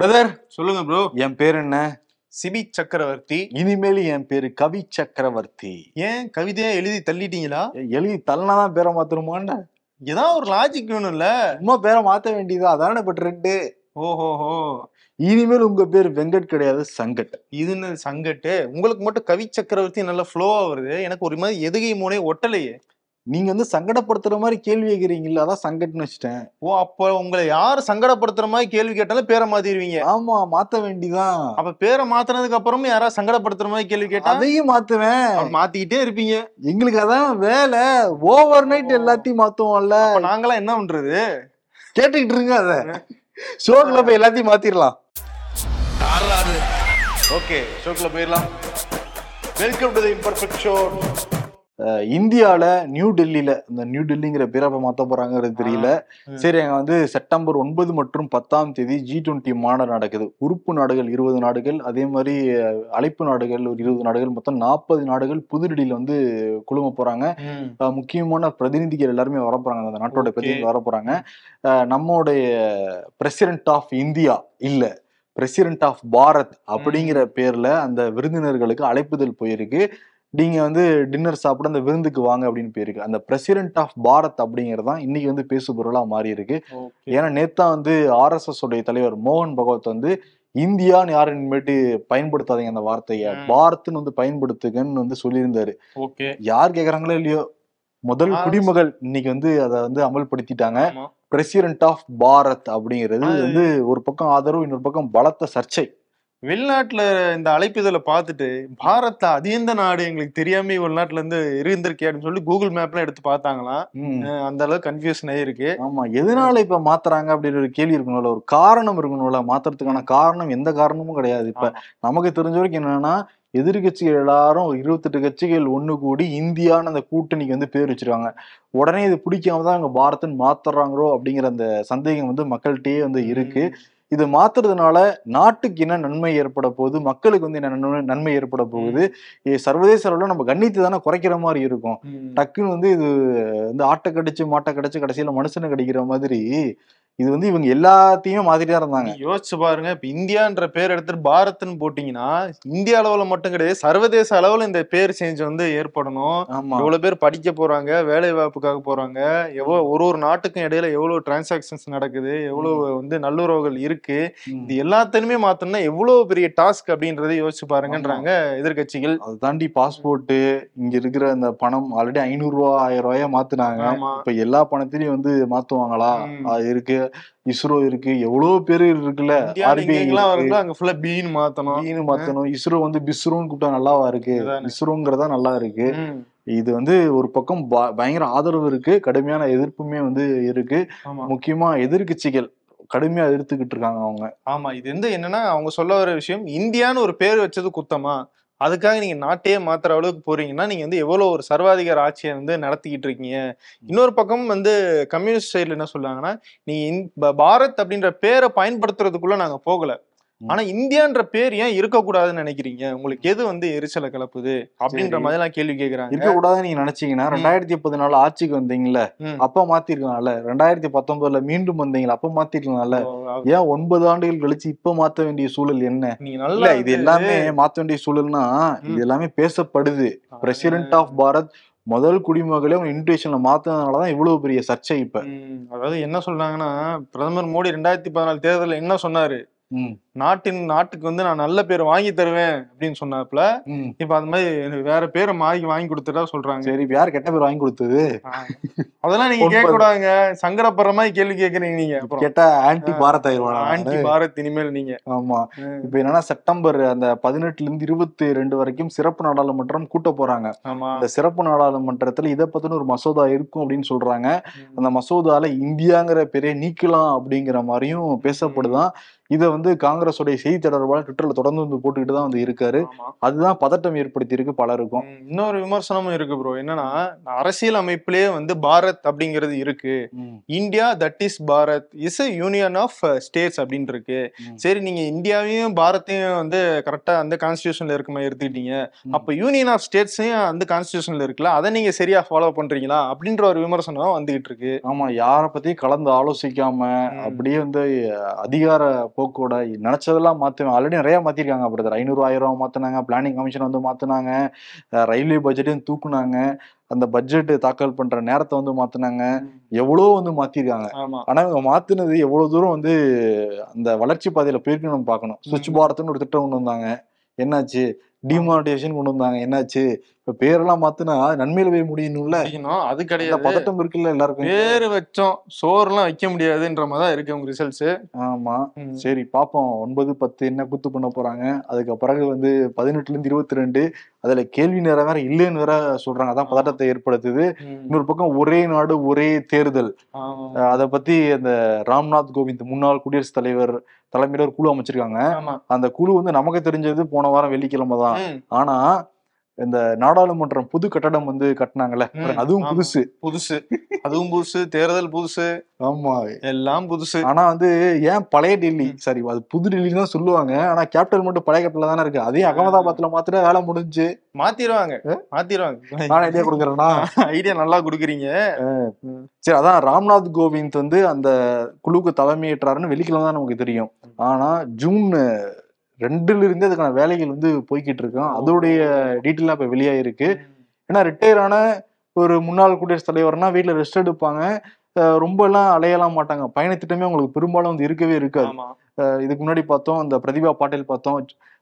Brother சொல்லுங்க bro என் பேர் என்ன? சிபி சக்கரவர்த்தி. இனிமேல் என் பேரு கவி சக்கரவர்த்தி. ஏன் கவிதையா எழுதி தள்ளிட்டீங்களா? எழுதி தள்ளனாதான் பேரை மாத்தணுமான்னு? ஏதாவது ஒரு லாஜிக் வேணும்ல. சும்மா பேரை மாத்த வேண்டியது? அதானே இப்ப ட்ரெண்டு ஓஹோஹோ. இனிமேல் உங்க பேர் வெங்கட் கிடையாது சங்கட். இது என்ன சங்கட்டு? உங்களுக்கு மட்டும் கவி சக்கரவர்த்தி நல்ல ஃப்ளோவா வருது. எனக்கு ஒரு மாதிரி எதுகை மூனே ஒட்டலையே. நீங்க வந்து சங்கடப்படுத்துற மாதிரி கேள்வி கேக்குறீங்கல்ல அதான் சங்கட்னு வச்சுட்டேன். ஓ அப்ப உங்களை யாரு சங்கடப்படுத்துற மாதிரி கேள்வி கேட்டாலும் பேரை மாத்திடுவீங்க ஆமா மாத்த வேண்டிதான். அப்ப பேரை மாத்தினதுக்கு அப்புறமும் யாராவது சங்கடப்படுத்துற மாதிரி கேள்வி கேட்டா? அதையும் மாத்துவேன். மாத்திக்கிட்டே இருப்பீங்க. எங்களுக்கு அதான் வேலை. ஓவர் நைட் எல்லாத்தையும் மாத்துவோம்ல. நாங்களாம் என்ன பண்றது? கேட்டுக்கிட்டு இருங்க அத. ஷோக்குள்ள போய் எல்லாத்தையும் மாத்திரலாம். ஓகே ஷோக்குள்ள போயிடலாம். Welcome to the imperfect show இந்தியால நியூ டெல்லியில இந்த நியூ டெல்லிங்கிற பேரை இப்ப மாத்த போறாங்கிறது தெரியல. சரி அங்க வந்து செப்டம்பர் ஒன்பது மற்றும் பத்தாம் தேதி ஜி டுவெண்ட்டி மாநாடு நடக்குது. உறுப்பு நாடுகள் இருபது நாடுகள் அதே மாதிரி அழைப்பு நாடுகள் ஒரு இருபது நாடுகள் மொத்தம் நாற்பது நாடுகள் புதுடில்லியில வந்து குழும போறாங்க. அஹ், முக்கியமான பிரதிநிதிகள் எல்லாருமே வர போறாங்க. அந்த நாட்டோட. பிரதிநிதிகள் வர போறாங்க. அஹ், நம்மளுடைய பிரசிடென்ட் ஆஃப் இந்தியா இல்ல பிரசிடென்ட் ஆஃப் பாரத் அப்படிங்கிற பேர்ல அந்த விருந்தினர்களுக்கு அழைப்புதல் போயிருக்கு. நீங்க வந்து டின்னர் சாப்பிட அந்த விருந்துக்கு வாங்க அப்படின்னு போயிருக்கு. அந்த பிரசிடென்ட் ஆஃப் பாரத் அப்படிங்கிறது தான் இன்னைக்கு வந்து பேசு பொருளா மாறி இருக்கு. ஏன்னா நேத்தா வந்து ஆர்எஸ்எஸ் உடைய தலைவர் மோகன் பகவத் வந்து இந்தியான்னு யாரும் இனிமேட்டு பயன்படுத்தாதீங்க அந்த வார்த்தையை. பாரத்னு வந்து பயன்படுத்துங்கன்னு வந்து சொல்லியிருந்தாரு. யார் கேக்குறாங்களோ இல்லையோ முதல் குடிமகள் இன்னைக்கு வந்து அதை வந்து அமல்படுத்திட்டாங்க. பிரசிடென்ட் ஆஃப் பாரத் அப்படிங்கிறது வந்து ஒரு பக்கம் ஆதரவு இன்னொரு பக்கம் பலத்த சர்ச்சை. வெளிநாட்டுல இந்த அழைப்பிதழை பார்த்துட்டு பாரத்ல அது எந்த நாடு எங்களுக்கு தெரியாம வெளிநாட்டுல இருந்து இருந்திருக்கே அப்படின்னு சொல்லி கூகுள் மேப்லாம் எடுத்து பார்த்தாங்களாம். அந்த அளவுக்கு கன்ஃபியூஷன் ஆயிருக்கு ஆமா எதனால இப்ப மாத்துறாங்க அப்படின்னு ஒரு கேள்வி இருக்கணும்ல. ஒரு காரணம் இருக்கணும்ல. மாத்துறதுக்கான காரணம் எந்த காரணமும் கிடையாது. இப்ப நமக்கு தெரிஞ்ச வரைக்கும் என்னன்னா எதிர்கட்சிகள் எல்லாரும் இருபத்தெட்டு கட்சிகள் ஒண்ணு கூடி இந்தியான்னு அந்த கூட்டணிக்கு வந்து பேர் வச்சிருக்காங்க. உடனே இது பிடிக்காம தான் இவங்க பாரத்ன்னு மாத்துறாங்களோ அப்படிங்கிற அந்த சந்தேகம் வந்து மக்கள்கிட்டயே வந்து இருக்கு. இது மாத்துறதுனால நாட்டுக்கு என்ன நன்மை ஏற்பட போகுது? மக்களுக்கு வந்து என்ன நன்மை நன்மை ஏற்பட போகுது? சர்வதேச அளவுல நம்ம கண்ணியத்தை தானே குறைக்கிற மாதிரி இருக்கும். டக்குன்னு வந்து இது வந்து ஆட்டை கடிச்சு மாட்டை கடிச்சு கடைசியில மனுஷனை கடிக்கிற மாதிரி இது வந்து இவங்க எல்லாத்தையுமே மாத்திட்டே இருந்தாங்க. யோசிச்சு பாருங்க இப்ப இந்தியான்ற பேர் எடுத்துட்டு பாரத்னு போட்டீங்கன்னா இந்திய அளவுல மட்டும் கிடையாது சர்வதேச அளவுல இந்த பேர் சேஞ்ச் வந்து ஏற்படணும். எவ்வளவு பேர் படிக்க போறாங்க வேலை வாய்ப்புக்காக போறாங்க. எவ்வளவு ஒரு ஒரு நாட்டுக்கும் இடையில எவ்வளவு டிரான்சாக்சன்ஸ் நடக்குது எவ்வளவு வந்து நல்லுறவுகள் இருக்கு. இது எல்லாத்தையுமே மாத்தணும்னா எவ்வளவு பெரிய டாஸ்க் அப்படின்றத யோசிச்சு பாருங்கன்றாங்க எதிர்கட்சிகள் அதை தாண்டி பாஸ்போர்ட் இங்க இருக்கிற அந்த பணம் ஆல்ரெடி ஐநூறு ரூபா ஆயிரம் ரூபாயா மாத்துனாங்க. இப்ப எல்லா பணத்திலயும் வந்து மாத்துவாங்களா? இருக்கு. இஸ்ரோ இருக்கு. எவ்வளவு பேரு இருக்குல்ல. வருதோ அங்க ஃபுல்லா பீன் மாத்தணும். ஈனு மாத்தணும். இஸ்ரோ வந்து பிஸ்ரோன்னு கூப்பிட்டா நல்லாவா இருக்கு. இஸ்ரோங்கிறதா நல்லா இருக்கு. இது வந்து ஒரு பக்கம் பயங்கர ஆதரவு இருக்கு. கடுமையான எதிர்ப்புமே வந்து இருக்கு. முக்கியமா எதிர்க்கட்சிகள் கடுமையா எதிர்த்துக்கிட்டு இருக்காங்க அவங்க. ஆமா. இது வந்து என்னன்னா அவங்க சொல்ல வர விஷயம் இந்தியான்னு ஒரு பேர் வச்சது குத்தமா? அதுக்காக நீங்க நாட்டையே மாத்துற அளவுக்கு போறீங்கன்னா நீங்க வந்து எவ்வளவு ஒரு சர்வாதிகார ஆட்சியை வந்து நடத்திக்கிட்டு இருக்கீங்க இன்னொரு பக்கம் வந்து கம்யூனிஸ்ட் சைடுல என்ன சொல்றாங்கன்னா நீ பாரத் அப்படின்ற பேரை பயன்படுத்துறதுக்குள்ள நாங்க போகல. ஆனா இந்தியான்ற பேர் ஏன் இருக்கக்கூடாதுன்னு நினைக்கிறீங்க? உங்களுக்கு எது வந்து எரிச்சலை கிளப்புது அப்படின்ற. மாதிரி எல்லாம் கேள்வி கேக்குறாங்க. இருக்க கூடாதுன்னு நீங்க நினைச்சீங்கன்னா ரெண்டாயிரத்தி பதினாலு ஆட்சிக்கு வந்தீங்கல்ல. அப்ப மாத்திருக்கலாம்ல. ரெண்டாயிரத்தி பத்தொன்பதுல மீண்டும் வந்தீங்களா அப்ப மாத்திருக்கலாம்ல. ஏன் ஒன்பது ஆண்டுகள் கழிச்சு இப்ப மாத்த வேண்டிய சூழல் என்ன? இல்ல இது எல்லாமே மாத்த வேண்டிய சூழல்னா இது எல்லாமே பேசப்படுது. பிரசிடென்ட் ஆஃப் பாரத் முதல் குடிமகளே அவங்க இன்விடேஷன்ல மாத்தினதுனாலதான் இவ்வளவு பெரிய சர்ச்சை இப்ப. அதாவது என்ன சொல்றாங்கன்னா பிரதமர் மோடி ரெண்டாயிரத்தி பதினாலு தேர்தலில் என்ன சொன்னாரு? நாட்டின் நாட்டுக்கு வந்து நான் நல்ல பேர் வாங்கி தருவேன் அப்படின்னு சொன்னாப்புல. இப்ப அந்த மாதிரி எனக்கு வேற பேரை வாங்கி வாங்கி கொடுத்துட்டா சொல்றாங்க. சரி இப்ப யார் கெட்ட பேர் வாங்கி கொடுத்தது? அதெல்லாம் நீங்க. கேட்க கூடாதுங்க சங்கடப்படுற மாதிரி கேள்வி கேக்குறீங்க நீங்க. கேட்டா ஆன்டி பாரத் ஆயிருவானா ஆன்டி பாரத் இனிமேல் நீங்க. ஆமா. இப்ப என்னன்னா செப்டம்பர் அந்த பதினெட்டுல இருந்து இருபத்தி ரெண்டு வரைக்கும் சிறப்பு நாடாளுமன்றம் கூட்ட போறாங்க. ஆமா. அந்த சிறப்பு நாடாளுமன்றத்துல இதை பத்தின ஒரு மசோதா இருக்கும் அப்படின்னு சொல்றாங்க. அந்த மசோதால இந்தியாங்கிற பேரே நீக்கலாம் அப்படிங்கிற மாதிரியும் பேசப்படுதான். இதை வந்து காங்கிரஸுடைய செய்தி தொடர்பாளர் ட்விட்டர்ல தொடர்ந்து வந்து போட்டுக்கிட்டு தான் வந்து இருக்காரு. அதுதான் பதட்டம் ஏற்படுத்தி இருக்கு பலருக்கும் இன்னொரு விமர்சனமும் இருக்கு ப்ரோ என்னன்னா அரசியல் அமைப்பிலேயே வந்து பாரத் அப்படிங்கிறது இருக்கு. India that is Bharat. Is a union of states அப்படின்னு இருக்கு. சரி நீங்க இந்தியாவையும் பாரத்தையும் வந்து கரெக்டா அந்த கான்ஸ்டியூஷன்ல இருக்க மாதிரி எடுத்துக்கிட்டீங்க. அப்ப யூனியன் ஆஃப் ஸ்டேட்ஸையும் அந்த கான்ஸ்டியூஷன்ல இருக்குல்ல அதை நீங்க சரியா ஃபாலோ பண்றீங்களா? அப்படின்ற ஒரு விமர்சனம் வந்துகிட்டு இருக்கு. ஆமா யார பத்தியும் கலந்து ஆலோசிக்காம. அப்படியே வந்து அதிகார போக்கோட நினைச்சதெல்லாம் மாத்துவேன். ஆல்ரெடி நிறைய மாத்திருக்காங்க பிரதர் ஐநூறு ஆயிரம் ரூபாய் மாத்தினாங்க. பிளானிங் கமிஷன் வந்து மாத்தினாங்க. அஹ் ரயில்வே பட்ஜெட்டையும் தூக்குனாங்க. அந்த பட்ஜெட் தாக்கல் பண்ற நேரத்தை வந்து மாத்தினாங்க. எவ்வளவோ வந்து மாத்திருக்காங்க. ஆனா இவங்க மாத்துனது எவ்வளவு தூரம் வந்து அந்த வளர்ச்சி பாதையில போயிருக்குன்னு நம்ம பார்க்கணும் சுவிட்ச். பாரத்னு ஒரு திட்டம் கொண்டு வந்தாங்க. என்னாச்சு? டிமானிட்டேஷன் கொண்டு வந்தாங்க. என்னாச்சு? இப்ப பேரெல்லாம் மாத்துனா நன்மையில போய் முடியணும்ல. அது கிடையாது. பதட்டம் இருக்குல்ல எல்லாருக்கும்? பேரு வச்சோம். சோறுலாம் வைக்க முடியாதுன்ற மாதிரி தான் இருக்கு உங்க ரிசல்ட்ஸ் ஆமா. சரி பாப்போம். ஒன்பது பத்து என்ன குத்து பண்ண போறாங்க? அதுக்கு பிறகு வந்து பதினெட்டுல இருந்து இருபத்தி ரெண்டு அதுல கேள்வி நேரம் வேற இல்லைன்னு வேற சொல்றாங்க. அதான் பதட்டத்தை ஏற்படுத்துது. இன்னொரு பக்கம் ஒரே நாடு ஒரே தேர்தல். அதை பத்தி அந்த ராம்நாத் கோவிந்த் முன்னாள் குடியரசுத் தலைவர் தலைமையில ஒரு குழு அமைச்சிருக்காங்க. அந்த குழு வந்து நமக்கு தெரிஞ்சது போன வாரம் வெள்ளிக்கிழமை தான். ஆனா இந்த நாடாளுமன்றம் புது கட்டடம் வந்து கட்டினாங்கல்ல? அதுவும். புதுசு. புதுசு. அதுவும் புதுசு தேர்தல் புதுசு. ஆமா. எல்லாம் புதுசு. ஆனா வந்து ஏன் பழைய டெல்லி? சாரி அது புது டெல்லி தான் சொல்லுவாங்க. ஆனா கேபிட்டல் மட்டும் பழைய கேபிட்டல் தானே இருக்கு. அதே அகமதாபாத்ல மாத்திர வேலை முடிஞ்சு. மாத்திருவாங்க. மாத்திருவாங்க. நான் ஐடியா கொடுக்குறேன்னா ஐடியா நல்லா குடுக்குறீங்க. சரி அதான் ராம்நாத் கோவிந்த் வந்து அந்த குழுவுக்கு தலைமையேற்றாருன்னு வெள்ளிக்கிழமை தான் நமக்கு தெரியும். ஆனா ஜூன் ரெண்டுல இருந்தே அதுக்கான வேலைகள் வந்து போய்கிட்டு இருக்கோம் அதோடைய டீட்டெயிலாம் இப்ப வெளியாயிருக்கு. ஏன்னா ரிட்டையர் ஆன ஒரு முன்னாள் குடியரசுத் தலைவர்னா வீட்டுல ரெஸ்ட் எடுப்பாங்க. ரொம்ப எல்லாம் அலையலாம் மாட்டாங்க. பயண திட்டமே உங்களுக்கு பெரும்பாலும் வந்து இருக்கவே இருக்காது. இதுக்கு முன்னாடி பார்த்தோம் அந்த பிரதிபா பாட்டீல் பார்த்தோம்.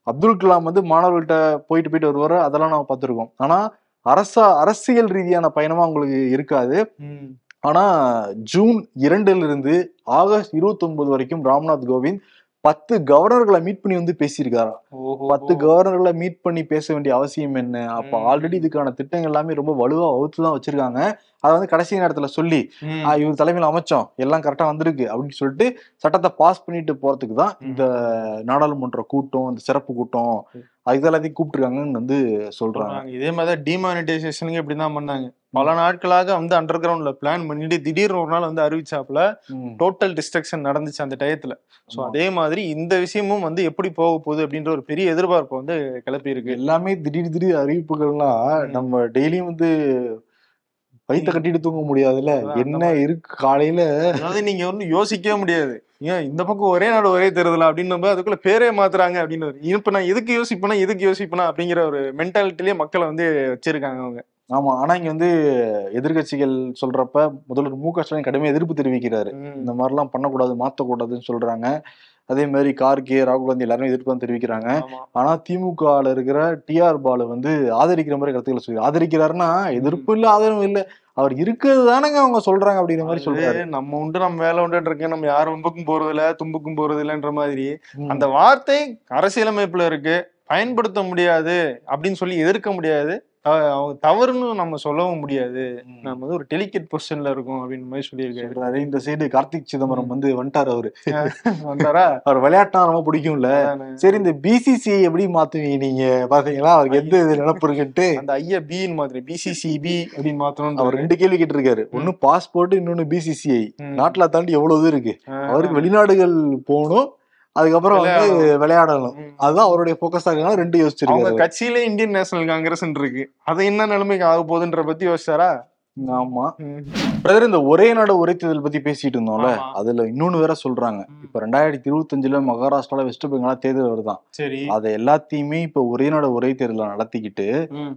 அப்துல் கலாம் வந்து மாணவர்கள்ட்ட போயிட்டு போயிட்டு வருவாரு. அதெல்லாம் நம்ம பார்த்துருக்கோம். ஆனா அரசா அரசியல் ரீதியான பயணமா உங்களுக்கு இருக்காது. ஆனா ஜூன் இரண்டுல இருந்து ஆகஸ்ட் இருபத்தி ஒன்பது வரைக்கும் ராம்நாத் கோவிந்த் பத்து கவர்னர்களை மீட் பண்ணி வந்து பேசியிருக்காரா ஓஹோ. பத்து கவர்னர்களை மீட் பண்ணி பேச வேண்டிய அவசியம் என்ன? அப்ப. ஆல்ரெடி இதுக்கான திட்டங்கள் எல்லாமே ரொம்ப வலுவா வகுத்து தான் வச்சிருக்காங்க. அதை வந்து கடைசி நேரத்துல சொல்லி ம். "ஆ, இவர் தலைமையில அமைச்சோம். எல்லாம் கரெக்டா வந்திருக்கு. அப்படின்னு சொல்லிட்டு சட்டத்தை பாஸ் பண்ணிட்டு போறதுக்கு தான் இந்த நாடாளுமன்ற கூட்டம் இந்த சிறப்பு கூட்டம் அது இதெல்லாத்தையும் கூப்பிட்டுருக்காங்கன்னு வந்து சொல்றாங்க. சொல்றாங்க. இதே மாதிரி டிமானிட்டைசேஷனுக்கு இப்படிதான் பண்ணாங்க. பல நாட்களாக வந்து அண்டர் கிரவுண்ட்ல பிளான் பண்ணிட்டு திடீர்னு ஒரு நாள் வந்து அறிவிச்சாப்புல. டோட்டல் டிஸ்ட்ரக்ஷன் நடந்துச்சு அந்த டயத்துல. சோ. அதே மாதிரி இந்த விஷயமும் வந்து எப்படி போக போகுது அப்படின்ற ஒரு பெரிய எதிர்பார்ப்பு வந்து கிளப்பி இருக்கு எல்லாமே திடீர் திடீர் அறிவிப்புகள்லாம் நம்ம டெய்லியும் வந்து வயித்த கட்டிட்டு தூங்க முடியாதுல்ல? என்ன இருக்கு காலையில? அதாவது நீங்க வந்து யோசிக்கவே முடியாது. ஏன் இந்த பக்கம் ஒரே நாடு ஒரே தேர்தல்? அப்படின்னு அதுக்குள்ள பேரே மாத்துறாங்க அப்படின்னு இப்ப நான் எதுக்கு யோசிப்பேனா எதுக்கு யோசிப்பேனா அப்படிங்கிற ஒரு மென்டாலிட்டிலேயே மக்களை வந்து வச்சிருக்காங்க அவங்க. ஆமா. ஆனா இங்க வந்து எதிர்க்கட்சிகள் சொல்றப்ப முதல்வர் மு க ஸ்டாலின் கடுமையா எதிர்ப்பு தெரிவிக்கிறாரு. இந்த மாதிரிலாம் பண்ணக்கூடாது மாத்தக்கூடாதுன்னு சொல்றாங்க. அதே மாதிரி கார்கே ராகுல் காந்தி எல்லாருமே எதிர்ப்பு தான் தெரிவிக்கிறாங்க. ஆனா திமுகல இருக்கிற டிஆர் பாலு வந்து ஆதரிக்கிற மாதிரி கருத்துக்களை சொல்லி ஆதரிக்கிறாருன்னா எதிர்ப்பு இல்ல ஆதரவும் இல்ல. அவர் இருக்கிறது தானங்க அவங்க சொல்றாங்க அப்படிங்கிற மாதிரி சொல்றாரு. நம்ம உண்டு நம்ம வேலை உண்டு இருக்கு. நம்ம யார் வம்புக்கும் போறது இல்ல தும்புக்கும் போறது இல்லைன்ற மாதிரி. அந்த வார்த்தை அரசியலமைப்புல இருக்கு. பயன்படுத்த முடியாது அப்படின்னு சொல்லி எதிர்க்க முடியாது. அவங்க தவறுன்னு நம்ம சொல்லவும் முடியாது. நம்ம வந்து ஒரு டெலிகேட் பொசிஷன்ல இருக்கோம் அப்படின்னு மாதிரி சொல்லியிருக்காரு. இந்த சைடு கார்த்திக் சிதம்பரம் வந்து வந்துட்டாரு அவரு. வந்தாரா? அவர் விளையாட்டுனா ரொம்ப பிடிக்கும்ல. சரி இந்த பிசிசி எப்படி மாத்துவீங்க நீங்க? பாத்தீங்களா? அவருக்கு எந்த இது நினப்பு இருக்குன்ட்டு அந்த ஐயா பின்னு மாதிரி பிசிசிபி அப்படின்னு மாத்தணும் அவர் ரெண்டு கேள்வி கேட்டிருக்காரு. ஒண்ணு பாஸ்போர்ட் இன்னொன்னு பிசிசிஐ. நாட்டுல தாண்டி எவ்வளவு இது இருக்கு? அவருக்கு வெளிநாடுகள் போகணும். அதுக்கப்புறம் வந்து விளையாடணும். அதுதான் அவருடைய போக்கஸா இருக்காங்க ரெண்டு அவங்க யோசிச்சிருக்காரு கட்சியில இந்தியன் நேஷனல் காங்கிரஸ் இருக்கு அது என்ன நிலைமைக்கு ஆக போகுதுன்ற பத்தி யோசிச்சாரா? ஆமா. பிரதர் இந்த ஒரே நாடு ஒரே தேர்தல் பத்தி பேசிட்டு இருந்தோம்ல. அதுல இன்னொன்னு வேற சொல்றாங்க. இப்ப ரெண்டாயிரத்தி இருபத்தஞ்சுல மகாராஷ்டிரால வெஸ்ட் பெங்கால தேர்தல் வருதான் சரி அதை எல்லாத்தையுமே இப்ப ஒரே நாடு ஒரே தேர்தல நடத்திக்கிட்டு.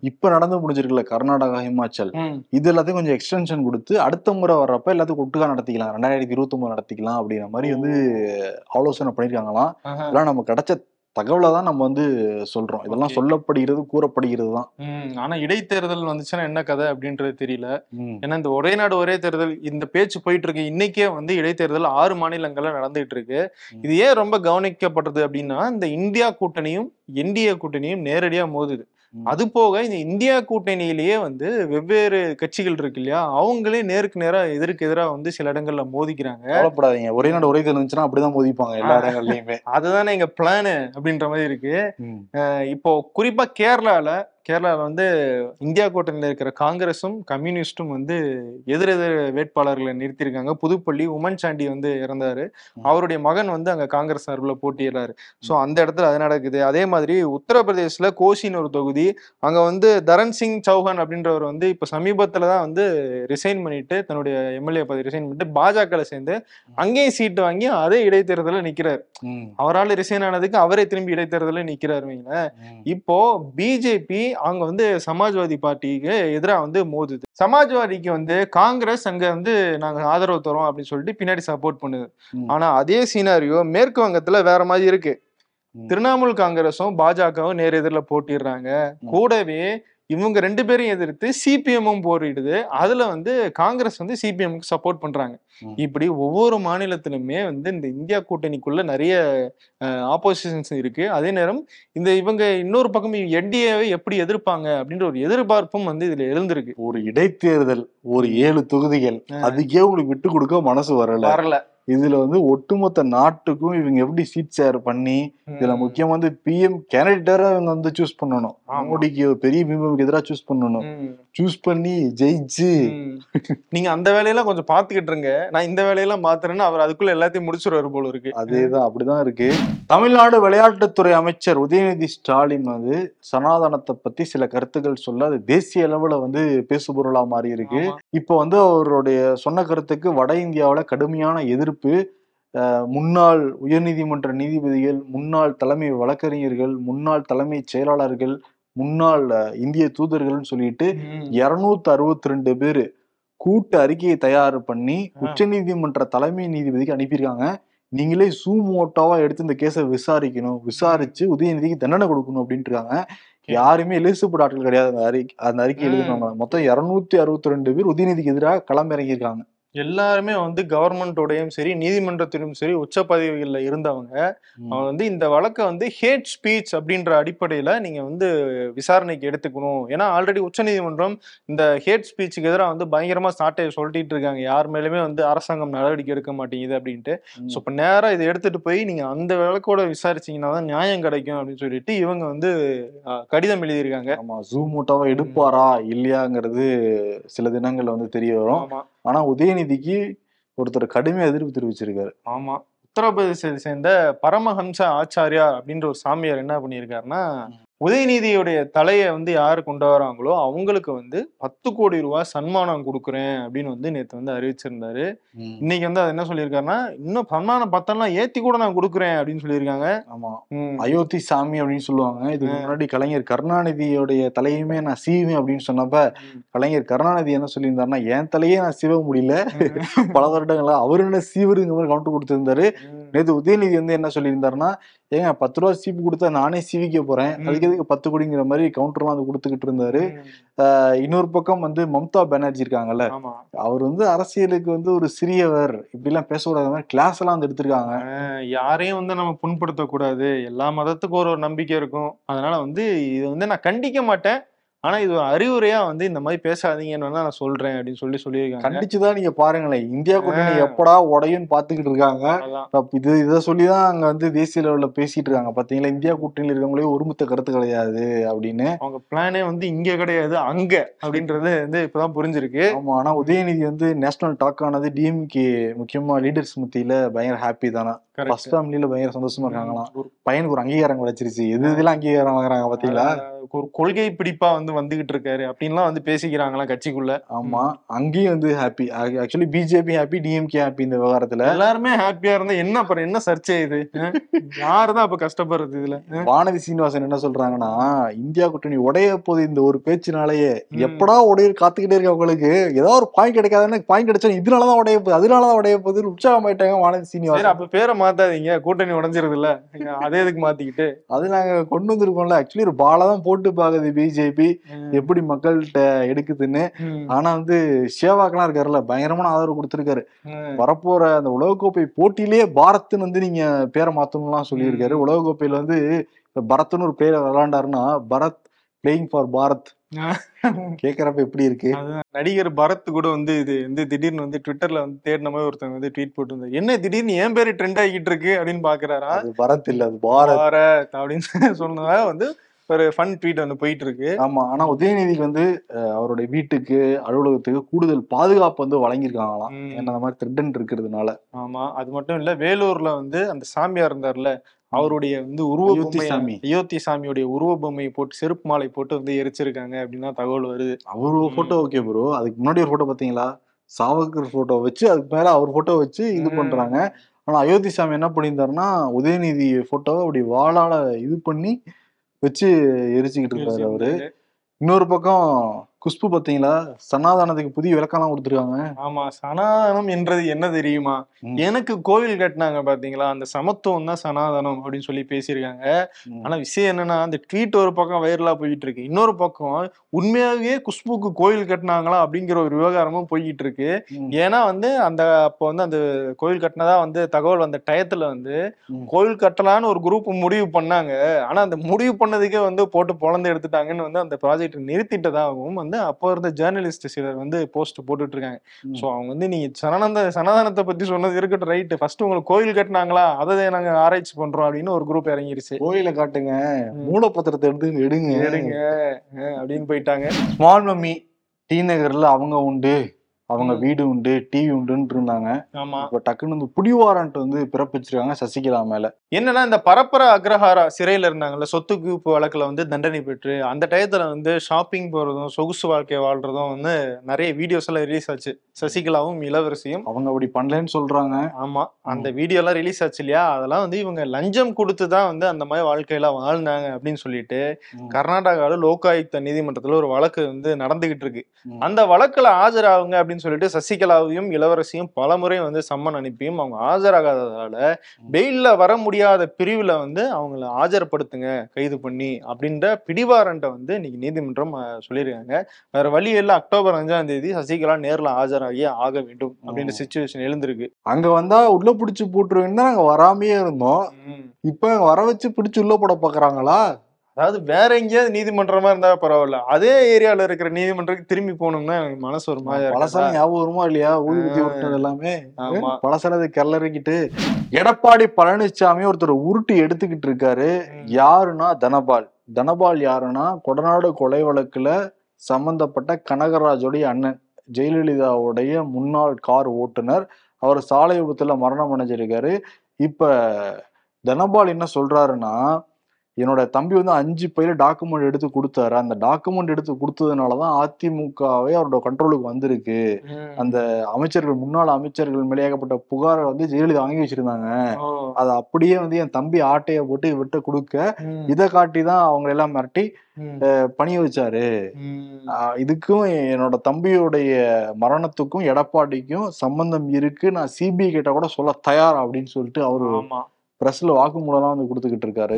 இப்ப நடந்து முடிஞ்சிருக்குல்ல கர்நாடகா ஹிமாச்சல். இது எல்லாத்தையும் கொஞ்சம் எக்ஸ்டென்ஷன் கொடுத்து அடுத்த முறை வர்றப்ப எல்லாத்துக்கும் ஒட்டுக்கா நடத்திக்கலாம் ரெண்டாயிரத்தி இருபத்தி ஒன்பது நடத்திக்கலாம் அப்படிங்கிற மாதிரி வந்து ஆலோசனை பண்ணிருக்காங்களாம். இதெல்லாம் நம்ம கிடைச்ச தகவலை தான் நம்ம வந்து சொல்றோம் இதெல்லாம். சொல்லப்படுகிறது கூறப்படுகிறது தான். ஆனா இடைத்தேர்தல் வந்துச்சுன்னா என்ன கதை அப்படின்றது தெரியல. ஏன்னா இந்த ஒரே நாடு ஒரே தேர்தல் இந்த பேச்சு போயிட்டு இருக்கு இன்னைக்கே வந்து இடைத்தேர்தல் ஆறு மாநிலங்கள்ல நடந்துட்டு இருக்கு. இது ஏன் ரொம்ப கவனிக்கப்படுறது அப்படின்னா இந்த இந்தியா கூட்டணியும் என்டிஏ கூட்டணியும் நேரடியா மோதுது. அது போக இந்த இந்தியா கூட்டணியிலேயே வந்து வெவ்வேறு கட்சிகள் இருக்கு இல்லையா? அவங்களே நேருக்கு நேரா எதிர்க்கு எதிரா வந்து சில இடங்கள்ல மோதிக்கிறாங்க. கவலைப்படாதீங்க. ஒரே நாடு ஒரே இருந்துச்சுன்னா அப்படிதான் மோதிப்பாங்க எல்லா இடங்கள்லயுமே. அதுதானே எங்க பிளானு அப்படின்ற மாதிரி இருக்கு. இப்போ குறிப்பா கேரளால கேரளால வந்து இந்தியா கூட்டணியில இருக்கிற காங்கிரஸும் கம்யூனிஸ்டும் வந்து எதிரெதிர் வேட்பாளர்களை நிறுத்தியிருக்காங்க. புதுப்பள்ளி உமன் சாண்டி வந்து இறந்தாரு. அவருடைய மகன் வந்து அங்க காங்கிரஸ் சார்பில் போட்டியிடறாரு. ஸோ அந்த இடத்துல அது நடக்குது. அதே மாதிரி உத்தரப்பிரதேசில் கோசின்னு ஒரு தொகுதி அங்க வந்து தரன் சிங் சௌஹான் அப்படின்றவர் வந்து இப்ப சமீபத்துல தான் வந்து ரிசைன் பண்ணிட்டு தன்னுடைய எம்எல்ஏ பதவி ரிசைன் பண்ணிட்டு பாஜகவில் சேர்ந்து அங்கேயும் சீட்டு வாங்கி அதே இடைத்தேர்தலில் நிக்கிறார். ம், அவரால் ரிசைன் ஆனதுக்கு அவரே திரும்பி இடைத்தேர்தலில் ம். இப்போ பிஜேபி அங்க வந்து சமாஜ்வாதி பார்ட்டிக்கு எதிராக வந்து மோதுது சமாஜ்வாதிக்கு வந்து காங்கிரஸ் அங்க வந்து நாங்க ஆதரவு தரோம் அப்படின்னு சொல்லிட்டு பின்னாடி சப்போர்ட் பண்ணுது. ஆனா அதே சீனாரியோ மேற்கு வங்கத்துல வேற மாதிரி இருக்கு. திரிணாமுல் காங்கிரஸும் பாஜகவும் நேர் எதிரில் போட்டிடுறாங்க. கூடவே இவங்க ரெண்டு பேரையும் எதிர்த்து சிபிஎம்மும் போரிடுது. அதுல வந்து காங்கிரஸ் வந்து சிபிஎம்க்கு சப்போர்ட் பண்றாங்க. இப்படி ஒவ்வொரு மாநிலத்திலுமே வந்து இந்த இந்தியா கூட்டணிக்குள்ள நிறைய ஆப்போசிஷன்ஸ் இருக்கு. அதே நேரம் இந்த இவங்க இன்னொரு பக்கம் என்டிஏவை எப்படி எதிர்ப்பாங்க அப்படின்ற ஒரு எதிர்பார்ப்பும் வந்து இதுல எழுந்திருக்கு. ஒரு இடைத்தேர்தல் ஒரு ஏழு தொகுதிகள் அதுக்கே உங்களுக்கு விட்டு கொடுக்க மனசு வரல. வரல. இதுல வந்து ஒட்டுமொத்த நாட்டுக்கும் இவங்க எப்படி சீட் ஷேர் பண்ணி இதுல. முக்கியமா வந்து பிஎம் கேண்டிடேட்டா இவங்க வந்து சூஸ் பண்ணணும். மோடிக்கு பெரிய பிம்பம்க்கு எதிராக சூஸ் பண்ணணும். சூஸ் பண்ணி ஜெயிச்சு. நீங்க அந்த வேலையெல்லாம் கொஞ்சம் பாத்துக்கிட்டு இருங்க நான் இந்த வேலையெல்லாம் மாத்துறேன்னு அவர் அதுக்குள்ள எல்லாத்தையும் முடிச்சிருவாரு போல இருக்கு அதேதான் அப்படிதான் இருக்கு தமிழ்நாடு விளையாட்டுத்துறை அமைச்சர் உதயநிதி ஸ்டாலின் வந்து சனாதனத்தை பத்தி சில கருத்துக்கள் சொல்ல அது தேசிய அளவுல வந்து பேசுபொருளா மாறி இருக்கு. இப்போ வந்து அவருடைய சொன்ன கருத்துக்கு வட இந்தியாவுல கடுமையான எதிர்ப்பு அஹ், முன்னாள் உயர்நீதிமன்ற நீதிபதிகள் முன்னாள் தலைமை வழக்கறிஞர்கள் முன்னாள் தலைமை செயலாளர்கள் முன்னாள் இந்திய தூதர்கள்னு சொல்லிட்டு. இருநூத்தி அறுபத்தி ரெண்டு பேரு கூட்டு அறிக்கையை தயார் பண்ணி. உச்சநீதிமன்ற தலைமை நீதிபதிக்கு அனுப்பியிருக்காங்க. நீங்களே சூமோட்டோவா எடுத்து இந்த கேஸை விசாரிக்கணும் விசாரிச்சு உதயநிதிக்கு தண்டனை கொடுக்கணும் அப்படின்ட்டு இருக்காங்க யாருமே எலிசபெட் ஆட்கள் கிடையாது. அந்த அறிக்கை அந்த அறிக்கை ம். எழுதினவங்க. மொத்தம் இருநூத்தி அறுபத்தி ரெண்டு பேர் உதயநிதிக்கு எதிராக களமிறங்கியிருக்காங்க. எல்லாருமே வந்து கவர்மெண்டோடையும் சரி நீதிமன்றத்திலும் சரி உச்ச பதவிகள்ல இருந்தவங்க அவங்க வந்து இந்த வழக்கை வந்து ஹேட் ஸ்பீச் அப்படின்ற அடிப்படையில நீங்க வந்து விசாரணைக்கு எடுத்துக்கணும். ஏன்னா ஆல்ரெடி உச்சநீதிமன்றம் இந்த ஹேட் ஸ்பீச்சுக்கு எதிராக வந்து பயங்கரமா சாட்டையை சொல்லிட்டு இருக்காங்க. யார் மேலுமே வந்து அரசாங்கம் நடவடிக்கை எடுக்க மாட்டேங்குது அப்படின்ட்டு. ஸோ இப்போ நேரா இதை எடுத்துட்டு போய் நீங்க அந்த வழக்கோட விசாரிச்சீங்கன்னா தான் நியாயம் கிடைக்கும் அப்படின்னு சொல்லிட்டு இவங்க வந்து கடிதம் எழுதியிருக்காங்க. ஆமா ஜூமோட்டோவா எடுப்பாரா இல்லையாங்கிறது சில தினங்கள்ல வந்து தெரிய வரும். ஆமா. ஆனா உதயநிதிக்கு ஒருத்தர் கடுமையா எதிர்ப்பு தெரிவிச்சிருக்காரு. ஆமா. உத்தரப்பிரதேசத்தை சேர்ந்த பரமஹம்ச ஆச்சாரியா அப்படின்ற ஒரு சாமியார் என்ன பண்ணியிருக்காருன்னா உதயநிதியுடைய தலையை வந்து யாரு கொண்டு வராங்களோ அவங்களுக்கு வந்து பத்து கோடி ரூபாய் சன்மானம் கொடுக்குறேன் அப்படின்னு வந்து நேத்து வந்து அறிவிச்சிருந்தாரு. இன்னைக்கு வந்து அது என்ன சொல்லியிருக்காருன்னா இன்னும் சன்மானம் பத்தம்லாம் ஏத்தி கூட நான் கொடுக்குறேன் அப்படின்னு சொல்லியிருக்காங்க. ஆமா. அயோத்தி சாமி அப்படின்னு சொல்லுவாங்க. இதுக்கு முன்னாடி கலைஞர் கருணாநிதியோடைய தலையுமே நான் சீவேன் அப்படின்னு சொன்னப்ப. கலைஞர் கருணாநிதி என்ன சொல்லியிருந்தாருன்னா என் தலையே நான் சீவ முடியல. பல வருடங்களா அவரு என்ன சீவருங்க மாதிரி கவுண்டர் கொடுத்திருந்தாரு. நேத்து உதயநிதி வந்து என்ன சொல்லியிருந்தாருன்னா ஏங்க பத்து ரூபா சீப்பு கொடுத்தா நானே சீவிக்க போறேன். அதுக்கு எதுக்கு பத்து கோடிங்கிற மாதிரி கவுண்டர்லாம் வந்து கொடுத்துக்கிட்டு இருந்தாரு. இன்னொரு பக்கம் வந்து மம்தா பானர்ஜி இருக்காங்கல்ல அவர் வந்து அரசியலுக்கு வந்து ஒரு சிறியவர் இப்படி எல்லாம் பேசக்கூடாத மாதிரி கிளாஸ் எல்லாம் வந்து எடுத்திருக்காங்க. யாரையும் வந்து நம்ம புண்படுத்தக்கூடாது. எல்லா மதத்துக்கும் ஒரு ஒரு நம்பிக்கை இருக்கும். அதனால வந்து இது வந்து நான் கண்டிக்க மாட்டேன். ஆனா இது ஒரு அறிவுரையா வந்து இந்த மாதிரி பேசாதீங்கன்னு நான் சொல்றேன் அப்படின்னு சொல்லி சொல்லியிருக்காங்க. கண்டிச்சுதான் நீங்க பாருங்களேன். இந்தியா கூட்டணி. எப்படா உடையும்னு பாத்துக்கிட்டு இருக்காங்க. இது இதை சொல்லிதான் அங்க வந்து தேசிய லெவல்ல பேசிட்டு இருக்காங்க. பாத்தீங்களா? இந்தியா கூட்டணியில் இருக்கவங்களே ஒருமித்த கருத்து கிடையாது அப்படின்னு. அவங்க பிளானே வந்து இங்க கிடையாது அங்க அப்படின்றது வந்து இப்பதான் புரிஞ்சிருக்கு. ஆமா ஆனா உதயநிதி வந்து நேஷனல் டாக் ஆனது டிஎம்கே முக்கியமா லீடர்ஸ் மத்தியில பயங்கர ஹாப்பி தானே. ஃபர்ஸ்ட் ஃபேமிலியில பயங்கர சந்தோஷமா இருக்காங்களாம். ஒரு பையனுக்கு ஒரு அங்கீகாரம் கிடைச்சிருச்சு. எது இதெல்லாம் அங்கீகாரம் வாங்குறாங்க பாத்தீங்களா? ஒரு கொள்கை பிடிப்பா வந்து வந்துகிட்டு இருக்காரு. அப்படின்லாம் வந்து பேசிக்கிறாங்களா கட்சிக்குள்ள. ஆமா. அங்கேயும் வந்து happy actually BJP happy DMK happy இந்த விவகாரத்துல. எல்லாருமே ஹாப்பியா இருந்தா என்ன அப்புறம் என்ன சர்ச்சை இது? யாருதான் அப்ப கஷ்டப்படுறது இதுல? வானதி சீனிவாசன் என்ன சொல்றாங்கன்னா இந்தியா கூட்டணி உடைய போது இந்த ஒரு பேச்சுனாலேயே. எப்படா உடைய காத்துக்கிட்டே இருக்க அவங்களுக்கு? ஏதாவது ஒரு பாயிண்ட் கிடைக்காதுன்னு பாயிண்ட் கிடைச்சா இதனாலதான் உடைய போகுது அதனாலதான் உடைய போகுது உற்சாகமாயிட்டாங்க வானதி சீனிவாசன். அப்ப பேரை மாத்தாதீங்க. கூட்டணி உடஞ்சிருது இல்ல அதே இதுக்கு மாத்திக்கிட்டு. அது நாங்க கொண்டு வந்திருக்கோம்ல. ஆக்சுவலி ஒரு பாலா தான் போட்டு பாக்குது பிஜேபி எப்படி மக்கள்கிட்ட எடுக்குதுன்னு. ஆனா வந்து சேவாக்கெல்லாம் இருக்காருல்ல. பயங்கரமான ஆதரவு கொடுத்திருக்காரு. வரப்போற அந்த உலகக்கோப்பை போட்டியிலேயே பாரத்னு வந்து நீங்க பேரை மாத்தணும்லாம் சொல்லியிருக்காரு. உலகக்கோப்பையில வந்து பரத்னு ஒரு பேரை விளையாண்டாருன்னா பரத் பிளேயிங் ஃபார் பாரத். கேக்குறப்ப எப்படி இருக்கு? நடிகர் பரத் கூட வந்து இது வந்து திடீர்னு வந்து ட்விட்டர்ல வந்து தேடின மாதிரி ஒருத்தவங்க வந்து ட்வீட் போட்டு என்ன திடீர்னு என் பேரு ட்ரெண்ட் ஆகிட்டு இருக்கு அப்படின்னு பாக்குறாரா? அது பரத் இல்ல அது பாரத். அப்படின்னு சொன்னதால வந்து ஒரு ஃபன் ட்வீட் வந்து போயிட்டு இருக்கு. ஆமா ஆனா உதயநிதிக்கு வந்து அவருடைய வீட்டுக்கு அலுவலகத்துக்கு கூடுதல் பாதுகாப்பு வந்து வழங்கியிருக்காங்களாம். ஏன்னா அந்த மாதிரி திருடன் இருக்கிறதுனால. ஆமா அது மட்டும் இல்ல வேலூர்ல வந்து அந்த சாமியார் இருந்தார்ல அவருடைய வந்து உருவ சாமி. அயோத்தி சாமியுடைய உருவ பொம்மையை போட்டு செருப்பு மாலை போட்டு வந்து எரிச்சிருக்காங்க அப்படின்னா தகவல் வருது. அவர் போட்டோ ஓகே ப்ரோ அதுக்கு முன்னாடி ஒரு போட்டோ பாத்தீங்களா? சாவகர் போட்டோ வச்சு அதுக்கு மேல அவர் போட்டோ வச்சு இது. பண்றாங்க. ஆனா அயோத்தி சாமி என்ன பண்ணியிருந்தாருன்னா உதயநிதி போட்டோவை அப்படி வாளால இது பண்ணி வச்சு எரிச்சுக்கிட்டு இருக்காரு அவரு. இன்னொரு பக்கம் குஷ்பு பாத்தீங்களா சனாதானத்துக்கு புதிய விளக்கம்லாம் கொடுத்துருக்காங்க ஆமா சனாதனம் என்றது என்ன தெரியுமா. எனக்கு கோவில் கட்டினாங்க பாத்தீங்களா அந்த சமத்துவம் தான் சனாதனம் அப்படின்னு சொல்லி பேசியிருக்காங்க. ஆனா விஷயம் என்னன்னா அந்த ட்வீட் ஒரு பக்கம் வைரலா போயிட்டு இருக்கு இன்னொரு பக்கம் உண்மையாகவே குஷ்புக்கு கோயில் கட்டினாங்களா அப்படிங்கிற ஒரு விவகாரமும் போய்கிட்டு இருக்கு. ஏன்னா வந்து அந்த அப்போ வந்து அந்த கோயில் கட்டினதா வந்து தகவல் வந்த டயத்துல வந்து. கோயில் கட்டலான்னு ஒரு குரூப் முடிவு பண்ணாங்க ஆனா அந்த முடிவு பண்ணதுக்கே வந்து போட்டு பொழந்து எடுத்துட்டாங்கன்னு வந்து அந்த ப்ராஜெக்ட் நிறுத்திட்டதாகவும் வந்து அப்போ இருந்த ஜேர்னலிஸ்ட் சிலர் வந்து போஸ்ட் போட்டுட்டு இருக்காங்க. சோ அவங்க வந்து நீங்க சனானந்த சனாதனத்தை பத்தி சொன்னது இருக்கட்டும் ரைட்டு ஃபர்ஸ்ட் உங்களுக்கு கோயில் கட்டினாங்களா? அதை நாங்க ஆராய்ச்சி பண்றோம் அப்படின்னு ஒரு குரூப் இறங்கிருச்சு. கோயில காட்டுங்க. மூலப்பத்திரத்தை எடுத்து எடுங்க. எடுங்க. அப்படின்னு போயிட்டாங்க. ஸ்மால் மம்மி டி நகர்ல அவங்க உண்டு. அவங்க. வீடு உண்டு டிவி உண்டுன்னு இருந்தாங்க. ஆமா. இப்ப டக்குன்னு வந்து புடி வாரண்ட் வந்து பிறப்பிச்சிருக்காங்க சசிகலா மேல. என்னன்னா இந்த பரப்பர அக்ரஹாரா சிறையில இருந்தாங்கல்ல சொத்து குவிப்பு வழக்குல வந்து தண்டனை பெற்று அந்த டயத்துல வந்து ஷாப்பிங் போறதும் சொகுசு வாழ்க்கை வாழ்றதும் வந்து நிறைய வீடியோஸ் எல்லாம் ரிலீஸ் ஆச்சு. சசிகலாவும் இளவரசியும். அவங்க அப்படி பண்ணலன்னு சொல்றாங்க. ஆமா. அந்த வீடியோ எல்லாம் ரிலீஸ் ஆச்சு இல்லையா? அதெல்லாம் வந்து இவங்க லஞ்சம் கொடுத்து தான் வந்து அந்த மாதிரி வாழ்க்கையெல்லாம் வாழ்ந்தாங்க அப்படின்னு சொல்லிட்டு. கர்நாடகாவில் லோகாயுக்த நீதிமன்றத்துல ஒரு வழக்கு வந்து நடந்துகிட்டு இருக்கு. அந்த வழக்குல ஆஜராகுங்க அப்படின்னு சொல்லிட்டு சசிகலாவையும் இளவரசியும் பலமுறை வந்து சம்மன் அனுப்பியும் அவங்க ஆஜராகாததால பெயில்ல வர முடியாத பிரிவுல வந்து அவங்கள ஆஜர்படுத்துங்க கைது பண்ணி அப்படின்ற பிடிவாரண்ட வந்து இன்னைக்கு நீதிமன்றம் சொல்லியிருக்காங்க. வேற வழி இல்ல அக்டோபர் அஞ்சாம் தேதி சசிகலா நேர்ல ஆஜராகி ஆக வேண்டும் அப்படின்ற. சுச்சுவேஷன் எழுந்திருக்கு. அங்க வந்தா உள்ள பிடிச்சு போட்டுருவேன்னு தான் நாங்க வராமையே இருந்தோம். இப்ப வர வச்சு பிடிச்சு உள்ள போட பாக்குறாங்களா? அதாவது வேற எங்கேயாவது நீதிமன்றமா இருந்தா பரவாயில்ல. அதே ஏரியால இருக்கிற நீதிமன்றத்துக்கு திரும்பி போகணும்னா எனக்கு மனசு ஒரு பழசெல்லாம் ஞாபகம் வருமா இல்லையா? ஊதி விட்டது எல்லாமே? பழசலது கிளறிக்கிட்டு எடப்பாடி பழனிசாமி ஒருத்தர் உருட்டி எடுத்துக்கிட்டு இருக்காரு. யாருன்னா தனபால். தனபால் யாருன்னா கொடநாடு கொலை வழக்குல சம்பந்தப்பட்ட கனகராஜோடைய அண்ணன் ஜெயலலிதாவுடைய முன்னாள் கார் ஓட்டுநர். அவர் சாலை விபத்துல மரணம் அடைஞ்சிருக்காரு. இப்ப தனபால் என்ன சொல்றாருன்னா என்னோட தம்பி வந்து அஞ்சு பையில டாக்குமெண்ட் எடுத்து கொடுத்தாரு அந்த டாக்குமெண்ட் எடுத்து கொடுத்ததுனாலதான் அதிமுகவே அவரோட கண்ட்ரோலுக்கு வந்திருக்கு. அந்த அமைச்சர்கள் முன்னாள் அமைச்சர்கள் மேலே ஏகப்பட்ட புகாரை வந்து ஜெயலலிதா வாங்கி வச்சிருந்தாங்க. அதை அப்படியே வந்து என் தம்பி ஆட்டைய போட்டு இவர்கிட்ட கொடுக்க. இதை காட்டி தான் அவங்க எல்லாம் மிரட்டி. பணிய வச்சாரு இதுக்கும் என்னோட தம்பியோடைய மரணத்துக்கும் எடப்பாடிக்கும் சம்பந்தம் இருக்கு நான் சிபிஐ கிட்ட கூட சொல்ல தயார் அப்படின்னு சொல்லிட்டு அவரு பிரஸ்ல வாக்குமூலம் வந்து கொடுத்துக்கிட்டு இருக்காரு.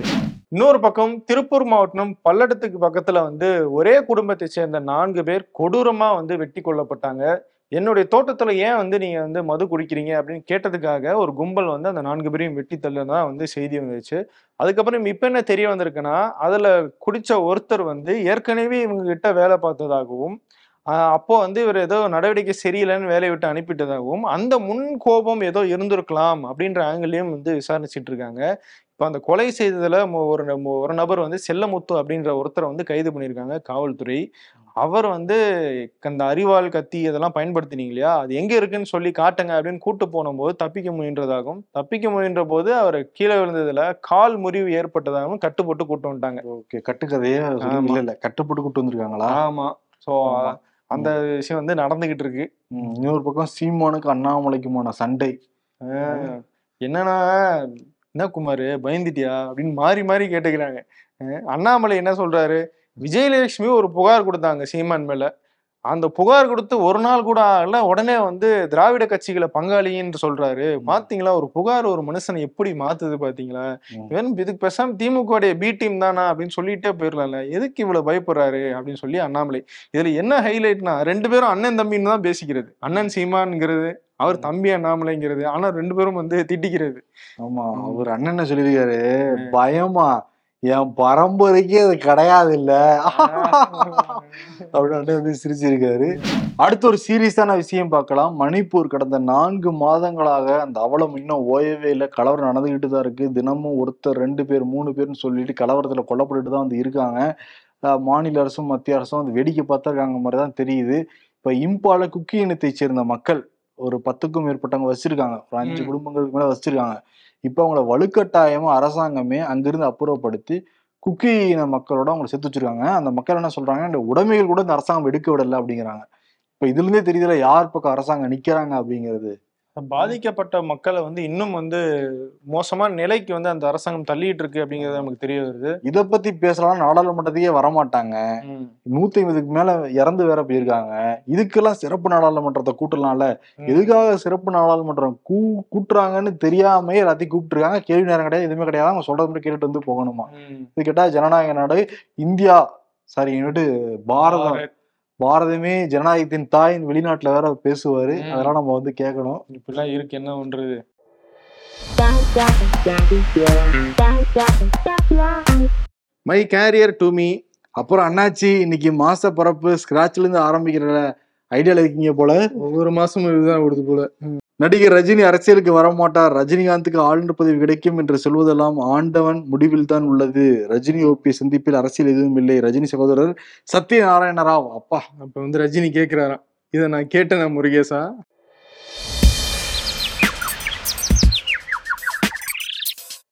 இன்னொரு பக்கம் திருப்பூர் மாவட்டம் பல்லடத்துக்கு பக்கத்துல வந்து ஒரே குடும்பத்தை சேர்ந்த நான்கு பேர் கொடூரமா வந்து வெட்டி கொல்லப்பட்டாங்க. என்னுடைய தோட்டத்துல ஏன் வந்து நீங்க வந்து மது குடிக்கிறீங்க அப்படின்னு கேட்டதுக்காக ஒரு கும்பல் வந்து அந்த நான்கு பேரையும் வெட்டி தள்ளுனா வந்து செய்தி வந்துச்சு. அதுக்கப்புறம் இப்ப என்ன தெரிய வந்திருக்குன்னா அதுல குடிச்ச ஒருத்தர் வந்து ஏற்கனவே இவங்க கிட்ட வேலை பார்த்ததாகவும் அப்போ வந்து இவர் ஏதோ நடவடிக்கை சரியில்லைன்னு வேலையை விட்டு அனுப்பிட்டதாகவும் அந்த முன் கோபம் ஏதோ இருந்திருக்கலாம் அப்படின்ற ஆங்கிலையும் வந்து விசாரிச்சுட்டு இருக்காங்க. இப்போ அந்த கொலை செய்ததுல ஒரு ஒரு நபர் வந்து செல்லமுத்து அப்படின்ற ஒருத்தரை வந்து கைது பண்ணியிருக்காங்க காவல்துறை. அவர் வந்து அந்த அரிவாள் கத்தி இதெல்லாம் பயன்படுத்தினீங்க இல்லையா? அது எங்க இருக்குன்னு சொல்லி காட்டுங்க அப்படின்னு கூட்டு போனபோது தப்பிக்க முயன்றதாகவும் தப்பிக்க முயன்ற போது அவர் கீழே விழுந்ததுல கால் முறிவு ஏற்பட்டதாகவும் கட்டுப்போட்டு கூட்டு வந்துட்டாங்க. ஓகே. கட்டுக்கதையே. இல்ல கட்டுப்பட்டு கூட்டு வந்திருக்காங்களா? ஆமா. சோ ஆமா. அந்த விஷயம் வந்து நடந்துகிட்டு இருக்கு. இன்னொரு பக்கம் சீமானுக்கு அண்ணாமலைக்குமான சண்டை. என்னன்னா என்ன குமார்? பயந்துட்டியா? அப்படின்னு மாறி மாறி கேட்டுக்கிறாங்க. அண்ணாமலை என்ன சொல்றாரு? விஜயலட்சுமி ஒரு புகார் கொடுத்தாங்க சீமான் மேல. அந்த புகார் கொடுத்து ஒரு நாள் கூட ஆகல. உடனே வந்து திராவிட கட்சிகளை பங்காளின்னு சொல்றாரு. பாத்தீங்களா? ஒரு புகார் ஒரு மனுஷனை எப்படி மாத்துது பாத்தீங்களா. இவன் இதுக்கு பேசாம திமுக பி டீம் தானா அப்படின்னு சொல்லிட்டே போயிடலாம்ல. எதுக்கு இவ்வளவு பயப்படுறாரு அப்படின்னு சொல்லி அண்ணாமலை. இதுல என்ன ஹைலைட்னா ரெண்டு பேரும் அண்ணன் தம்பின்னு தான் பேசிக்கிறது. அண்ணன் சீமான்ங்கிறது அவர் தம்பி அண்ணாமலைங்கிறது. ஆனா ரெண்டு பேரும் வந்து திட்டிக்கிறது. ஆமா. அவர் அண்ணன் சொல்லியிருக்காரு. பயமா? என் பரம்பரைக்கே அது கிடையாது இல்ல அப்படின்னு வந்து சிரிச்சிருக்காரு. அடுத்த ஒரு சீரியஸான விஷயம் பார்க்கலாம். மணிப்பூர் கடந்த நான்கு மாதங்களாக அந்த அவலம் இன்னும் ஓயவே இல்லை. கலவரம் நடந்துகிட்டு தான் இருக்கு. தினமும் ஒருத்தர் ரெண்டு பேர் மூணு பேர்னு சொல்லிட்டு கலவரத்துல கொல்லப்பட்டுட்டு தான் வந்து இருக்காங்க. மாநில அரசும் மத்திய அரசும் வந்து வேடிக்கை பார்த்துருக்காங்க மாதிரி தான் தெரியுது. இப்ப இம்பால குக்கி இனத்தை சேர்ந்த மக்கள் ஒரு பத்துக்கும் மேற்பட்டவங்க வச்சிருக்காங்க. ஒரு அஞ்சு. குடும்பங்களுக்கு மேல வச்சிருக்காங்க. இப்போ அவங்கள வலுக்கட்டாயமாக அரசாங்கமே அங்கிருந்து அப்புறப்படுத்தி குக்கி இன மக்களோட அவங்களை சேர்த்து வச்சிருக்காங்க. அந்த மக்கள் என்ன சொல்றாங்க? இந்த உடைமைகள் கூட இந்த அரசாங்கம் எடுக்க விடலை அப்படிங்கிறாங்க. இப்போ இதுல இருந்தே தெரியுதுல யார் பக்கம் அரசாங்கம் நிற்கிறாங்க அப்படிங்கிறது. பாதிக்கப்பட்ட மக்களை வந்து இன்னும் வந்து மோசமான நிலைக்கு வந்து அந்த அரசாங்கம் தள்ளிட்டு இருக்கு அப்படிங்கறது நமக்கு தெரிய வருது இத பத்தி பேசலாம் நாடாளுமன்றத்தையே வரமாட்டாங்க. நூத்தி ஐம்பதுக்கு மேல இறந்து வேற போயிருக்காங்க இதுக்கெல்லாம் சிறப்பு நாடாளுமன்றத்தை கூட்டலாம்ல. எதுக்காக சிறப்பு நாடாளுமன்றம் கூ கூட்டுறாங்கன்னு தெரியாமயே எல்லாத்தையும் கூப்பிட்டுருக்காங்க கேள்வி நேரம் கிடையாது எதுவுமே கிடையாது அவங்க சொல்றது மட்டும் கேட்டுட்டு வந்து போகணுமா. இது கேட்டா ஜனநாயக நாடு இந்தியா சாரி பாரதம் பாரத். பாரதமே ஜனநாயகத்தின் தாய் வெளிநாட்டுல வேற பேசுவாரு. அதெல்லாம் நம்ம வந்து கேட்கணும் இப்படிலாம் இருக்கு என்ன பண்றது? மை கேரியர் டு மீ அப்புறம் அண்ணாச்சி இன்னைக்கு மாச பரப்பு ஸ்கிராச்ல இருந்து ஆரம்பிக்கிற ஐடியால இருக்கீங்க போல. ஒவ்வொரு மாசமும் இதுதான் ஓடுது போல. நடிகர் ரஜினி அரசியலுக்கு வரமாட்டார். ரஜினிகாந்துக்கு ஆளுநர் பதவி கிடைக்கும் என்று சொல்வதெல்லாம் ஆண்டவன் முடிவில் தான் உள்ளது. ரஜினி ஓபி சந்திப்பில் அரசியல் எதுவும் இல்லை. ரஜினி சகோதரர் சத்யநாராயண ராவ் அப்பா. அப்ப வந்து ரஜினி கேக்குறாராம். இதை நான் கேட்டேன் முருகேசா?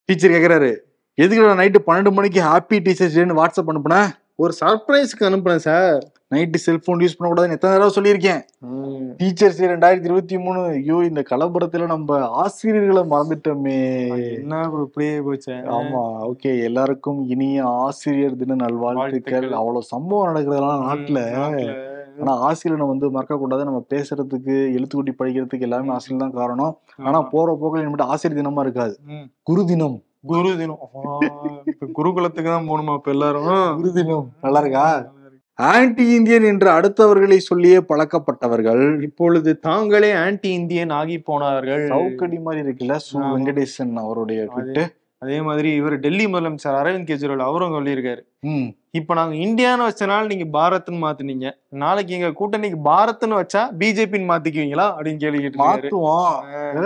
டீச்சர் கேக்குறாரு. எதுக்கு நைட்டு பன்னெண்டு மணிக்கு ஹாப்பி டீச்சர்ஸ் டேன்னு வாட்ஸ்அப் அனுப்புனேன் ஒரு சர்ப்ரைஸ்க்கு அனுப்புனேன் சார் நைட்டு செல்போன் யூஸ் பண்ணக்கூடாதுன்னு எத்தனை தடவை சொல்லியிருக்கேன். டீச்சர்ஸ் ரெண்டாயிரத்தி இருபத்தி மூணு. ஐயோ இந்த கலப்புறத்துல நம்ம ஆசிரியர்களை மறந்துட்டோமே. என்ன இப்படியே போச்சு. ஆமா ஓகே எல்லாருக்கும் இனிய ஆசிரியர் தின நல்வாழ்த்துக்கள். வாழ்த்துக்கள். அவ்வளவு சம்பவம் நடக்கிறதெல்லாம் நாட்டுல. ஆனா ஆசிரியரை வந்து மறக்க கூடாது நம்ம பேசுறதுக்கு எழுத்துக்கூட்டி படிக்கிறதுக்கு எல்லாமே ஆசிரியர் தான் காரணம். ஆனா. போற போக்கில் இனிமேட்டு ஆசிரியர் தினமா இருக்காது. குரு தினம் குரு தினம் இப்ப குருகுலத்துக்கு தான் போகணுமா இப்ப எல்லாரும்? குரு தினம் நல்லா இருக்கா ஆன்டி இந்தியன் என்று அடுத்தவர்களை சொல்லியே பழக்கப்பட்டவர்கள். இப்பொழுது தாங்களே ஆன்டி இந்தியன் ஆகி போனார்கள். சவுக்கடி மாதிரி இருக்குல்ல சு. வெங்கடேசன் அவருடைய ட்விட்டு. அதே மாதிரி இவர் டெல்லி முதலமைச்சர் அரவிந்த் கெஜ்ரிவால் அவரும் சொல்லியிருக்காரு. ம். இப்ப நாங்க இந்தியான்னு வச்சனால நீங்க பாரத்னு மாத்துனீங்க. நாளைக்கு எங்க கூட்டணிக்கு பாரத்னு வச்சா பிஜேபின்னு மாத்திக்குவீங்களா? அப்படின்னு கேள்வி மாத்துவோம்.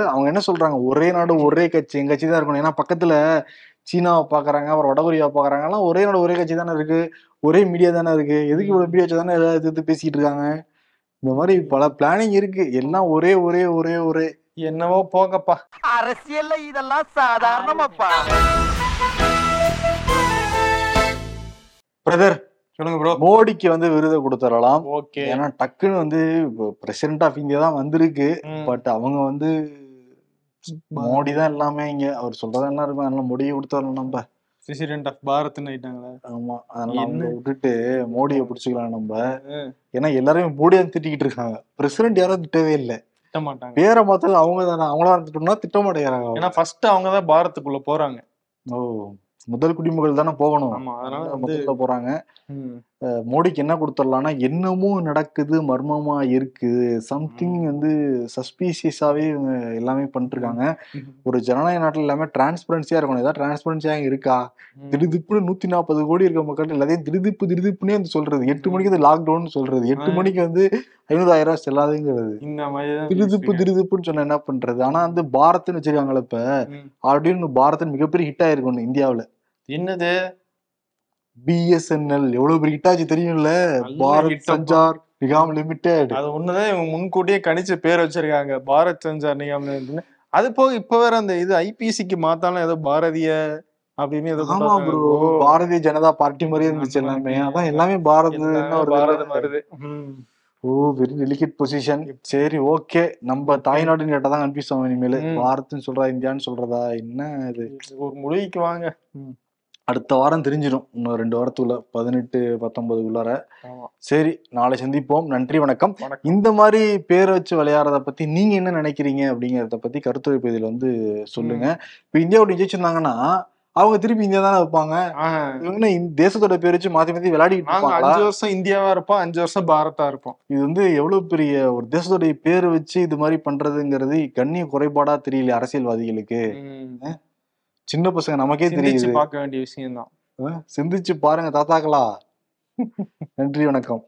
அவங்க என்ன சொல்றாங்க? ஒரே நாடு ஒரே கட்சி எங்க கட்சி தான் இருக்கணும். ஏன்னா பக்கத்துல சீனாவை பாக்குறாங்க அப்புறம் வடகொரியாவை பாக்குறாங்க. எல்லாம் ஒரே நாடு ஒரே கட்சி தானே இருக்கு. ஒரே மீடியா தானே இருக்கு. எதுக்கு இவ்வளவு மீடியா வச்சு தானே எல்லாரும் எதிர்த்து பேசிட்டு இருக்காங்க? இந்த மாதிரி பல பிளானிங் இருக்கு. எல்லாம் ஒரே ஒரே ஒரே ஒரே. என்னவோ போங்கப்பா. அரசியல்ல இதெல்லாம் சாதாரணமாப்பா. பிரதர் சொல்லுங்க ப்ரோ மோடிக்கு வந்து விருதை கொடுத்துடலாம். ஓகே. ஏன்னா டக்குன்னு வந்து பிரசிடென்ட் ஆஃப் இந்தியா தான் வந்திருக்கு. பட் அவங்க வந்து மோடி தான் எல்லாமே இங்க. அவர் சொல்றதெல்லாம் இருக்கும்? அதனால மோடியை கொடுத்துடலாம் நம்ம. பிரசிடென்ட் ஆஃப் பாரத்னு ஆயிட்டாங்களா. ஆமா. அதனால அவங்க? விட்டுட்டு மோடியை பிடிச்சிக்கலாம் நம்ம. ஏன்னா எல்லாருமே மோடியா திட்டிக்கிட்டு இருக்காங்க. பிரசிடென்ட் யாரும் திட்டவே இல்லை. திட்ட மாட்டாங்க பேரை மாத்தது அவங்க தானே அவங்களா திட்டோம்னா திட்ட மாட்டேங்கிறாங்க ஏன்னா ஃபர்ஸ்ட் அவங்க தான் பாரத்துக்குள்ள போறாங்க. ஓ முதல் குடிமகள் தானே போகணும். ஆமா அதனால முதல்ல போறாங்க. மோடிக்கு என்ன கொடுத்துடலாம்னா என்னமோ நடக்குது மர்மமா இருக்குது சம்திங் வந்து சஸ்பீசியஸாவே இவங்க எல்லாமே பண்ணிட்டு இருக்காங்க ஒரு ஜனநாயக நாட்டுல எல்லாமே டிரான்ஸ்பரன்சியா இருக்கணும். ஏதாவது டிரான்ஸ்பரன்சியா இருக்கா? ம். திடுதிப்புன்னு நூத்தி நாற்பது கோடி இருக்க மக்கள் எல்லாத்தையும் திடுதிப்பு திடுதிப்புனே வந்து சொல்றது. எட்டு மணிக்கு வந்து லாக்டவுன் சொல்றது. எட்டு. மணிக்கு வந்து ஐநூறாயிரம் ரூபாய் செல்லாதுங்கிறது. திருதுப்பு. திருதுப்புன்னு சொன்னா என்ன பண்றது? ஆனா வந்து பாரத்னு வச்சிருக்காங்களே இப்ப. அப்படின்னு பாரத் மிகப்பெரிய ஹிட் ஆயிருக்கும் இந்தியாவுல. என்னது? பிஎஸ்என்எல் எவ்வளவு பெரிய ஹிட் ஆச்சு தெரியும்ல? பாரத். சஞ்சார் நிகாம் லிமிடெட் அது ஒண்ணுதான் இவங்க முன்கூட்டியே கணிச்சு பேர் வச்சிருக்காங்க. பாரத் சஞ்சார் நிகாம் நிலையம்னு. அது போக இப்ப வேற அந்த இது ஐபிசிக்கு மாத்தாலும் ஏதோ பாரதிய அப்படின்னு ஏதோ ஆமா கொண்டாடுறாங்க. ப்ரோ ஓ, பாரதிய ஜனதா பார்ட்டி மாதிரியே இருந்துச்சு எல்லாமே. அதான் எல்லாமே பாரத் பாரதம் வருது. ஓ வெரி டெலிகேட் பொசிஷன் சரி ஓகே நம்ம தாய்நாடுன்னு கேட்டா தான் கன்ஃபியூஸ் ஆகும் இனிமேல். பாரத்னு சொல்றா இந்தியான்னு சொல்றதா? என்ன இது? ஒரு முடிவுக்கு வாங்க. அடுத்த வாரம் தெரிஞ்சிடும். இன்னும் ரெண்டு வாரத்துக்குள்ள பதினெட்டு பத்தொன்பதுக்குள்ளார. சரி நாளை சந்திப்போம். நன்றி வணக்கம். இந்த மாதிரி பேரை வச்சு விளையாடுறத பத்தி நீங்க என்ன நினைக்கிறீங்க அப்படிங்கறத பத்தி கருத்துரைப்பு இதில் வந்து சொல்லுங்க. இப்ப இந்தியாவோட ஜெயிச்சிருந்தாங்கன்னா அவங்க திருப்பி இந்தியா தானே வைப்பாங்க. இவங்க தேசத்தோட பேர் வச்சு மாத்தி மாத்தி விளையாடிட்டு நாங்க இருப்பாங்களா? அஞ்சு வருஷம் இந்தியாவா இருப்போம் அஞ்சு வருஷம் பாரதா இருப்போம். இது வந்து எவ்வளவு பெரிய ஒரு தேசத்தோடைய பேர் வச்சு இது மாதிரி பண்றதுங்கிறது கண்ணிய குறைபாடா தெரியல அரசியல்வாதிகளுக்கு. சின்ன பசங்க நமக்கே தெரியுது. பார்க்க வேண்டிய விஷயம் தான் சிந்திச்சு பாருங்க தாத்தாக்களா. நன்றி வணக்கம்.